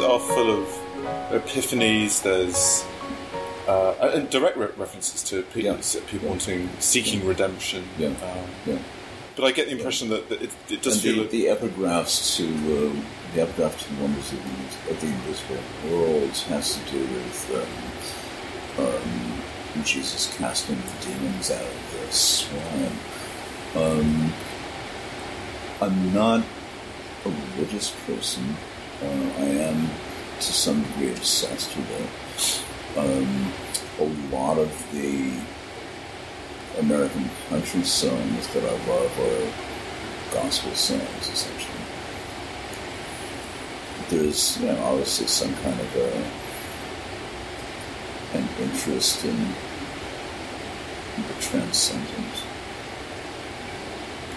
the, the novels are full of epiphanies. There's uh, and direct re- references to people, Yeah. people wanting seeking redemption. Yeah. Um, Yeah. but I get the impression that, that it, it does And feel the, like- the epigraphs to uh, the epigraph to Wonders of the, of the Invisible World has to do with um, um, Jesus casting the demons out of the swine. Um, I'm not a religious person. Uh, I am to some degree obsessed with it. Um, a lot of the American country songs that I love are gospel songs, essentially. There's, you know, obviously some kind of a, an interest in the transcendent.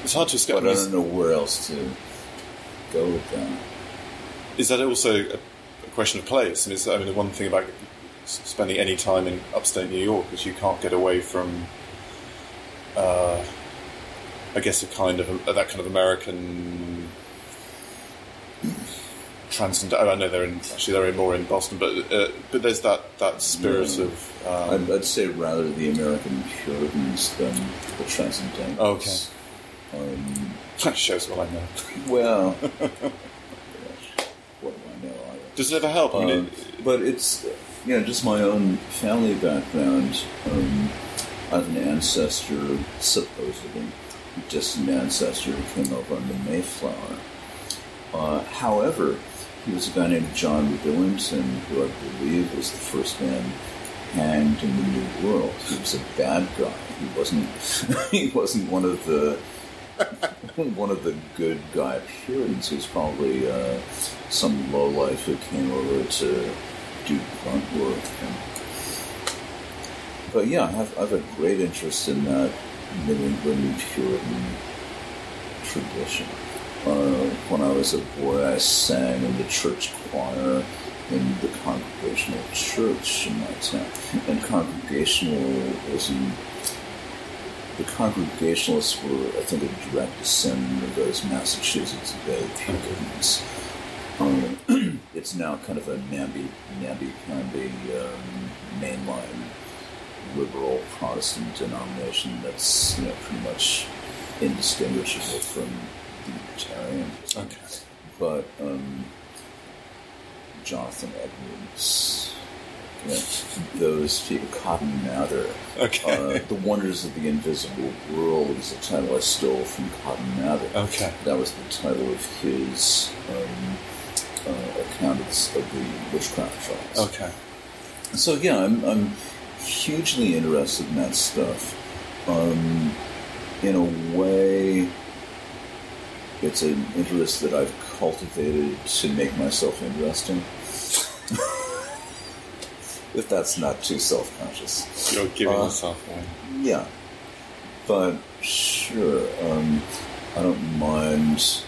it's hard to escape. But I don't know where else to go with that. Is that also a, a question of place? And is I mean the one thing about spending any time in upstate New York is you can't get away from, uh, I guess, a kind of a, that kind of American transcendent. Oh, I know they're in actually they're in more in Boston, but uh, but there's that that spirit Yeah. of. Um, I'd, I'd say rather the American Puritans than the transcendentals. Okay. Um, that shows what I know. well, gosh, what do I know? I, Does it ever help? I mean, Um, it, but it's you know just my own family background. Um, I have an ancestor, supposedly a distant ancestor, who came over on the Mayflower. Uh, however, he was a guy named John Billington, who I believe was the first man hanged in the New World. He was a bad guy. He wasn't. he wasn't one of the one of the good guy appearances was probably uh, some lowlife who came over to do grunt work. And, but yeah, I have, I have a great interest in that New England Puritan tradition. Uh, when I was a boy, I sang in the church choir in the Congregational Church in my town. And Congregationalism the Congregationalists were, I think, a direct descendant of those Massachusetts Bay Puritans. Um, it's now kind of a namby, namby-pamby um, mainline liberal Protestant denomination that's you know pretty much indistinguishable from the Unitarians. okay. But um, Jonathan Edwards, you know, those people, Cotton Mather, Okay. uh, The Wonders of the Invisible World is a title I stole from Cotton Mather. Okay. That was the title of his um, uh, account of the, of the witchcraft trials. Okay. So yeah, I'm, I'm hugely interested in that stuff. Um, in a way, it's an interest that I've cultivated to make myself interesting. if that's not too self-conscious. You're giving Uh, yourself away. Yeah, but sure, um, I don't mind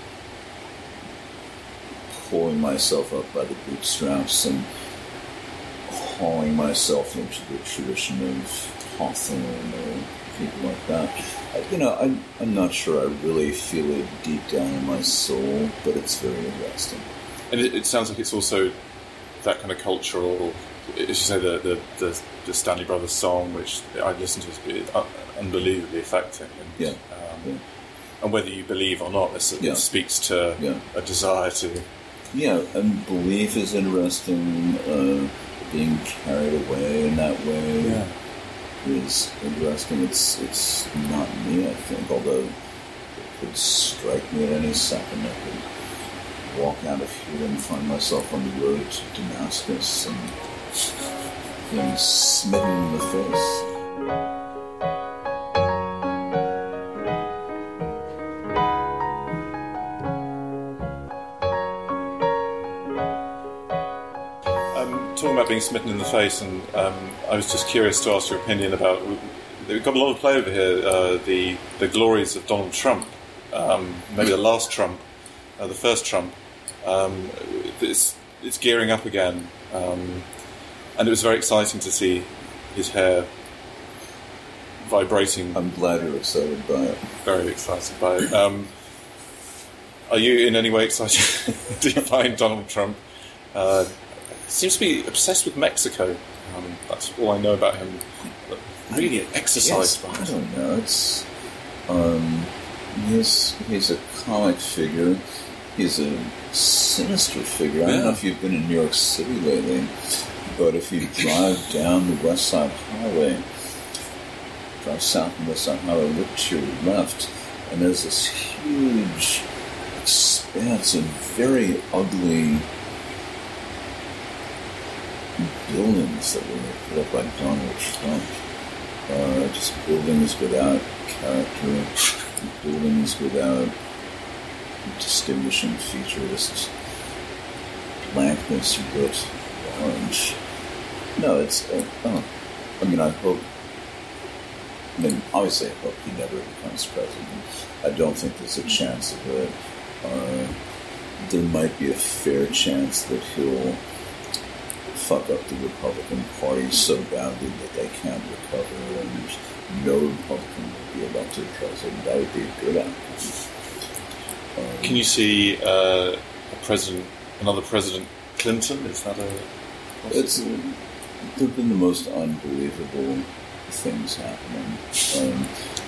pulling myself up by the bootstraps and hauling myself into the tradition of Hawthorne or people like that. I, you know, I'm, I'm not sure I really feel it deep down in my soul, but it's very interesting. And it, it sounds like it's also that kind of cultural, as you say, the, the, the, the Stanley Brothers song, which I listened to, is uh, unbelievably affecting. And, Yeah. Um, Yeah. And whether you believe or not, this, Yeah. it speaks to Yeah. a desire to. Yeah, and belief is interesting. Uh, being carried away in that way is interesting. It's it's not me, I think. Although it could strike me at any second. I could walk out of here and find myself on the road to Damascus and being smitten in the face. Um, talking about being smitten in the face, and um, I was just curious to ask your opinion about. We've got a lot of play over here. Uh, the the glories of Donald Trump, um, maybe the last Trump, uh, the first Trump. Um, it's it's gearing up again, um, and it was very exciting to see his hair vibrating. I'm glad you're excited by it. very excited by it. Um, are you in any way excited? Do you find Donald Trump Uh, seems to be obsessed with Mexico. Um, that's all I know about him. But really, an exercise. Yes, I don't know. It's um, he's he's a comic figure. He's a sinister figure. I don't know if you've been in New York City lately, but if you drive down the West Side Highway, drive south and West Side Highway, look to your left, and there's this huge expanse of very ugly buildings that were put up by Donald Trump. Uh, just buildings without character, buildings without distinguishing features, blankness writ large. No, it's. Uh, oh, I mean, I hope. I mean, obviously, I hope he never becomes president. I don't think there's a chance of it. Uh, there might be a fair chance that he'll fuck up the Republican Party so badly that they can't recover and no Republican will be elected president. That would be a good outcome. Um, Can you see uh, a president, another president, Clinton? Is that a? It's uh, there've been the most unbelievable things happening. Um,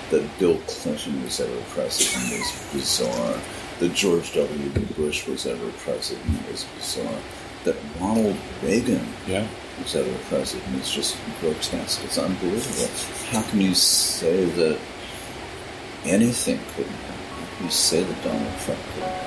that Bill Clinton was ever president is bizarre. That George W. Bush was ever president is bizarre. That Ronald Reagan yeah. was ever president is just grotesque. It's unbelievable. How can you say that anything couldn't happen? How can you say that Donald Trump couldn't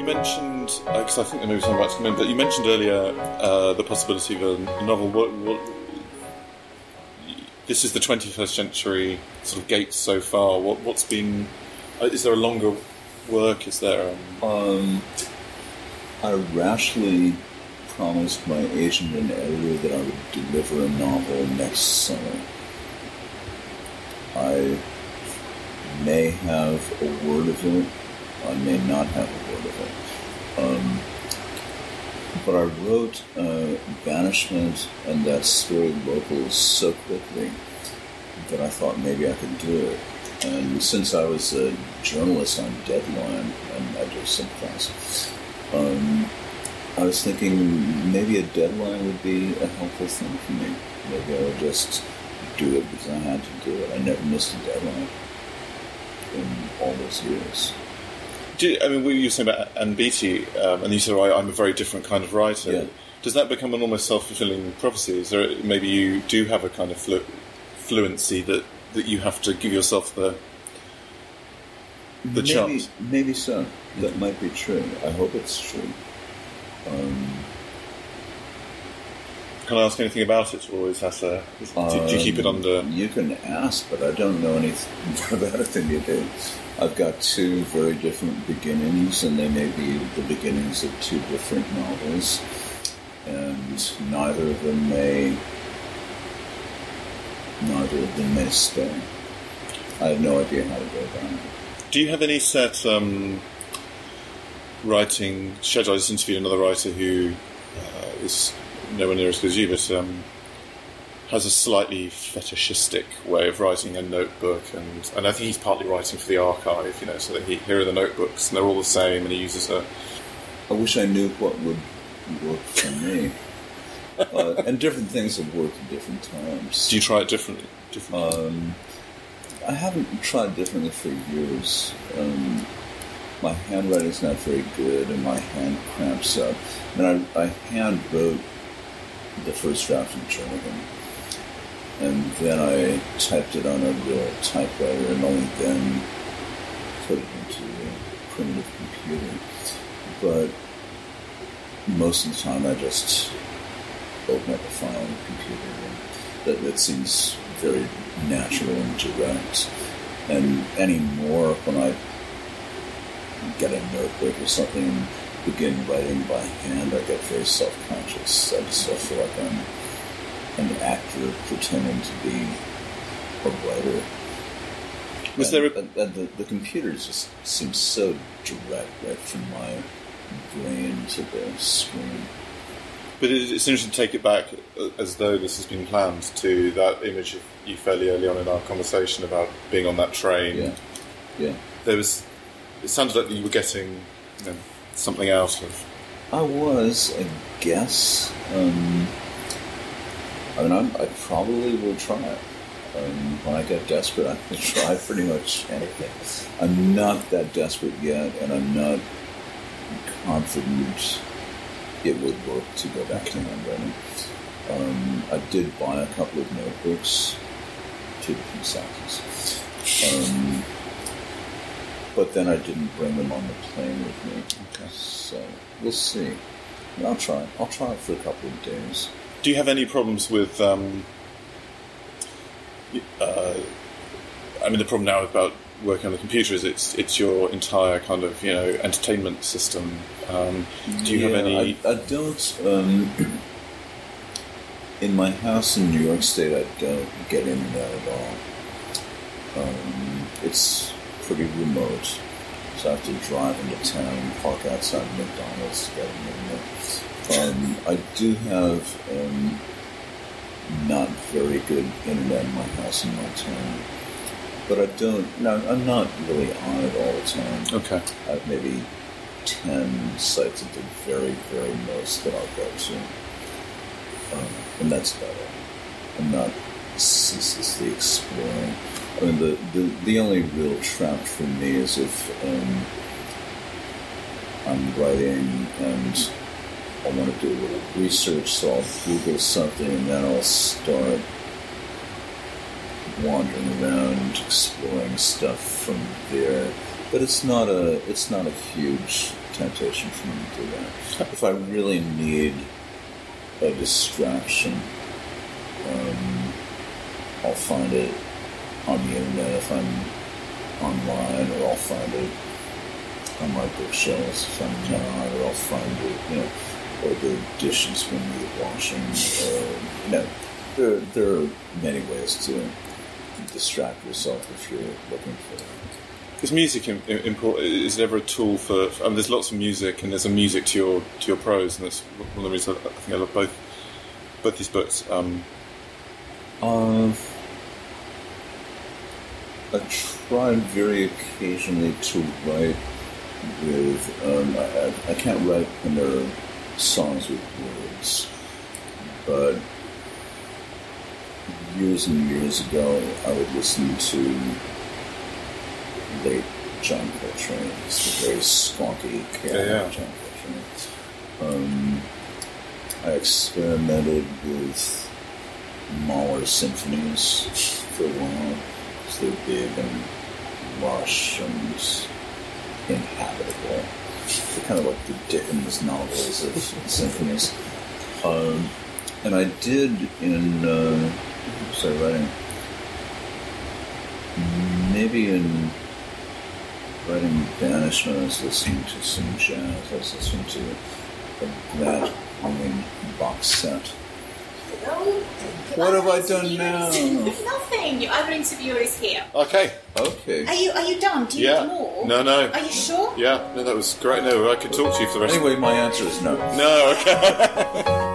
You mentioned, because I think the movie's on about to come in, but you mentioned earlier uh, the possibility of a novel. What, what, this is the 21st century sort of gate so far. What, what's been? uh, Is there a longer work? Is there? Um, Um, I rashly promised my agent and editor that I would deliver a novel next summer. I may have a word of it. I may not have a word of it. Um, but I wrote uh, Banishment and that story local so quickly that I thought maybe I could do it. And since I was a journalist on Deadline, and I do some things, um, I was thinking maybe a deadline would be a helpful thing for me. Maybe I would just do it because I had to do it. I never missed a deadline in all those years. Do you, I mean, we were saying about Beattie, um, and you said, "I'm a very different kind of writer." Yeah. Does that become an almost self-fulfilling prophecy? Is there maybe you do have a kind of flu- fluency that, that you have to give yourself the the maybe, chance? maybe so. That might be true. I hope it's true. Um, Can I ask anything about it, or is that a? Do, do you keep it Um, under? You can ask, but I don't know anything more about it than you do. I've got two very different beginnings, and they may be the beginnings of two different novels, and neither of them may neither of them may stay. I have no idea how to go about it. Do you have any set um, writing schedule? I just interviewed another writer who uh, is nowhere near as good as you, but um, has a slightly fetishistic way of writing a notebook, and, and I think he's partly writing for the archive, you know, so that he, here are the notebooks, and they're all the same, and he uses a. I wish I knew what would work for me. uh, and different things have worked at different times. Do you try it differently? differently? Um, I haven't tried differently for years. Um, my handwriting's not very good, and my hand cramps up. And I, I hand wrote the first draft in German, and then I typed it on a real typewriter, and only then put it into a primitive computer. But most of the time, I just open up a file on the computer. That, that seems very natural and direct. And anymore, when I get a notebook or something and begin writing by hand, I get very self-conscious. I just feel like I'm an actor pretending to be a writer. Was and, there a- and, and the, the computer just seems so direct, right from my brain to the screen. But it- it's interesting to take it back uh, as though this has been planned to that image of you fairly early on in our conversation about being on that train. Yeah, yeah. There was. It sounded like you were getting you know, something out of. I was, I guess. Um, I mean, I'm, I probably will try it. Um, when I get desperate, I can try pretty much anything. I'm not that desperate yet, and I'm not confident it would work to go back to handwriting. Um, I did buy a couple of notebooks, two different sizes. Um, but then I didn't bring them on the plane with me. Okay. So we'll see. I'll try. I'll try it for a couple of days. Do you have any problems with? Um, uh, I mean, the problem now about working on the computer is it's it's your entire kind of you know entertainment system. Um, do you have any? I, I don't. Um, in my house in New York State, I don't get in there at all. Um, it's pretty remote, so I have to drive into town, park outside McDonald's get in there. Um, I do have um, not very good internet in my house in my town, but I don't. No, I'm not really on it all the time. okay. I have maybe 10 sites at the very, very most that I'll go to. Um, and that's about it. I'm not ceaselessly exploring. I mean, the, the, the only real trap for me is if um, I'm writing and I want to do a little research, so I'll Google something and then I'll start wandering around, exploring stuff from there. But it's not a it's not a huge temptation for me to do that. If I really need a distraction, um, I'll find it on the internet if I'm online, or I'll find it on my bookshelves if I'm not, or I'll find it, you know, or the dishes when you're washing, or you know, there there are many ways to distract yourself if you're looking for it. Is music im- im- important? Is it ever a tool for? I mean, there's lots of music, and there's a music to your to your prose, and that's one of the reasons I I think I love both both these books. Um, Uh, I try very occasionally to write with. Um, I, I- I can't write when there are songs with words, but years and years ago, I would listen to late John Coltrane. It's a very squonky Yeah, yeah. John Coltrane. Um, I experimented with Mahler symphonies for a while. So they're big and lush and inhabitable. Kind of like the Dickens novels of symphonies. Um, and I did in, uh, was writing? Maybe in writing Banishment, I was listening to some jazz. I was listening to a Grant Humming box set. What have I done now? Nothing. Your other interviewer is here. okay. Okay. Are you are you done? Do you Yeah. need more? No, no. Are you sure? Yeah. No, that was great. No, I could talk to you for the rest. Anyway, my answer is no. No. Okay.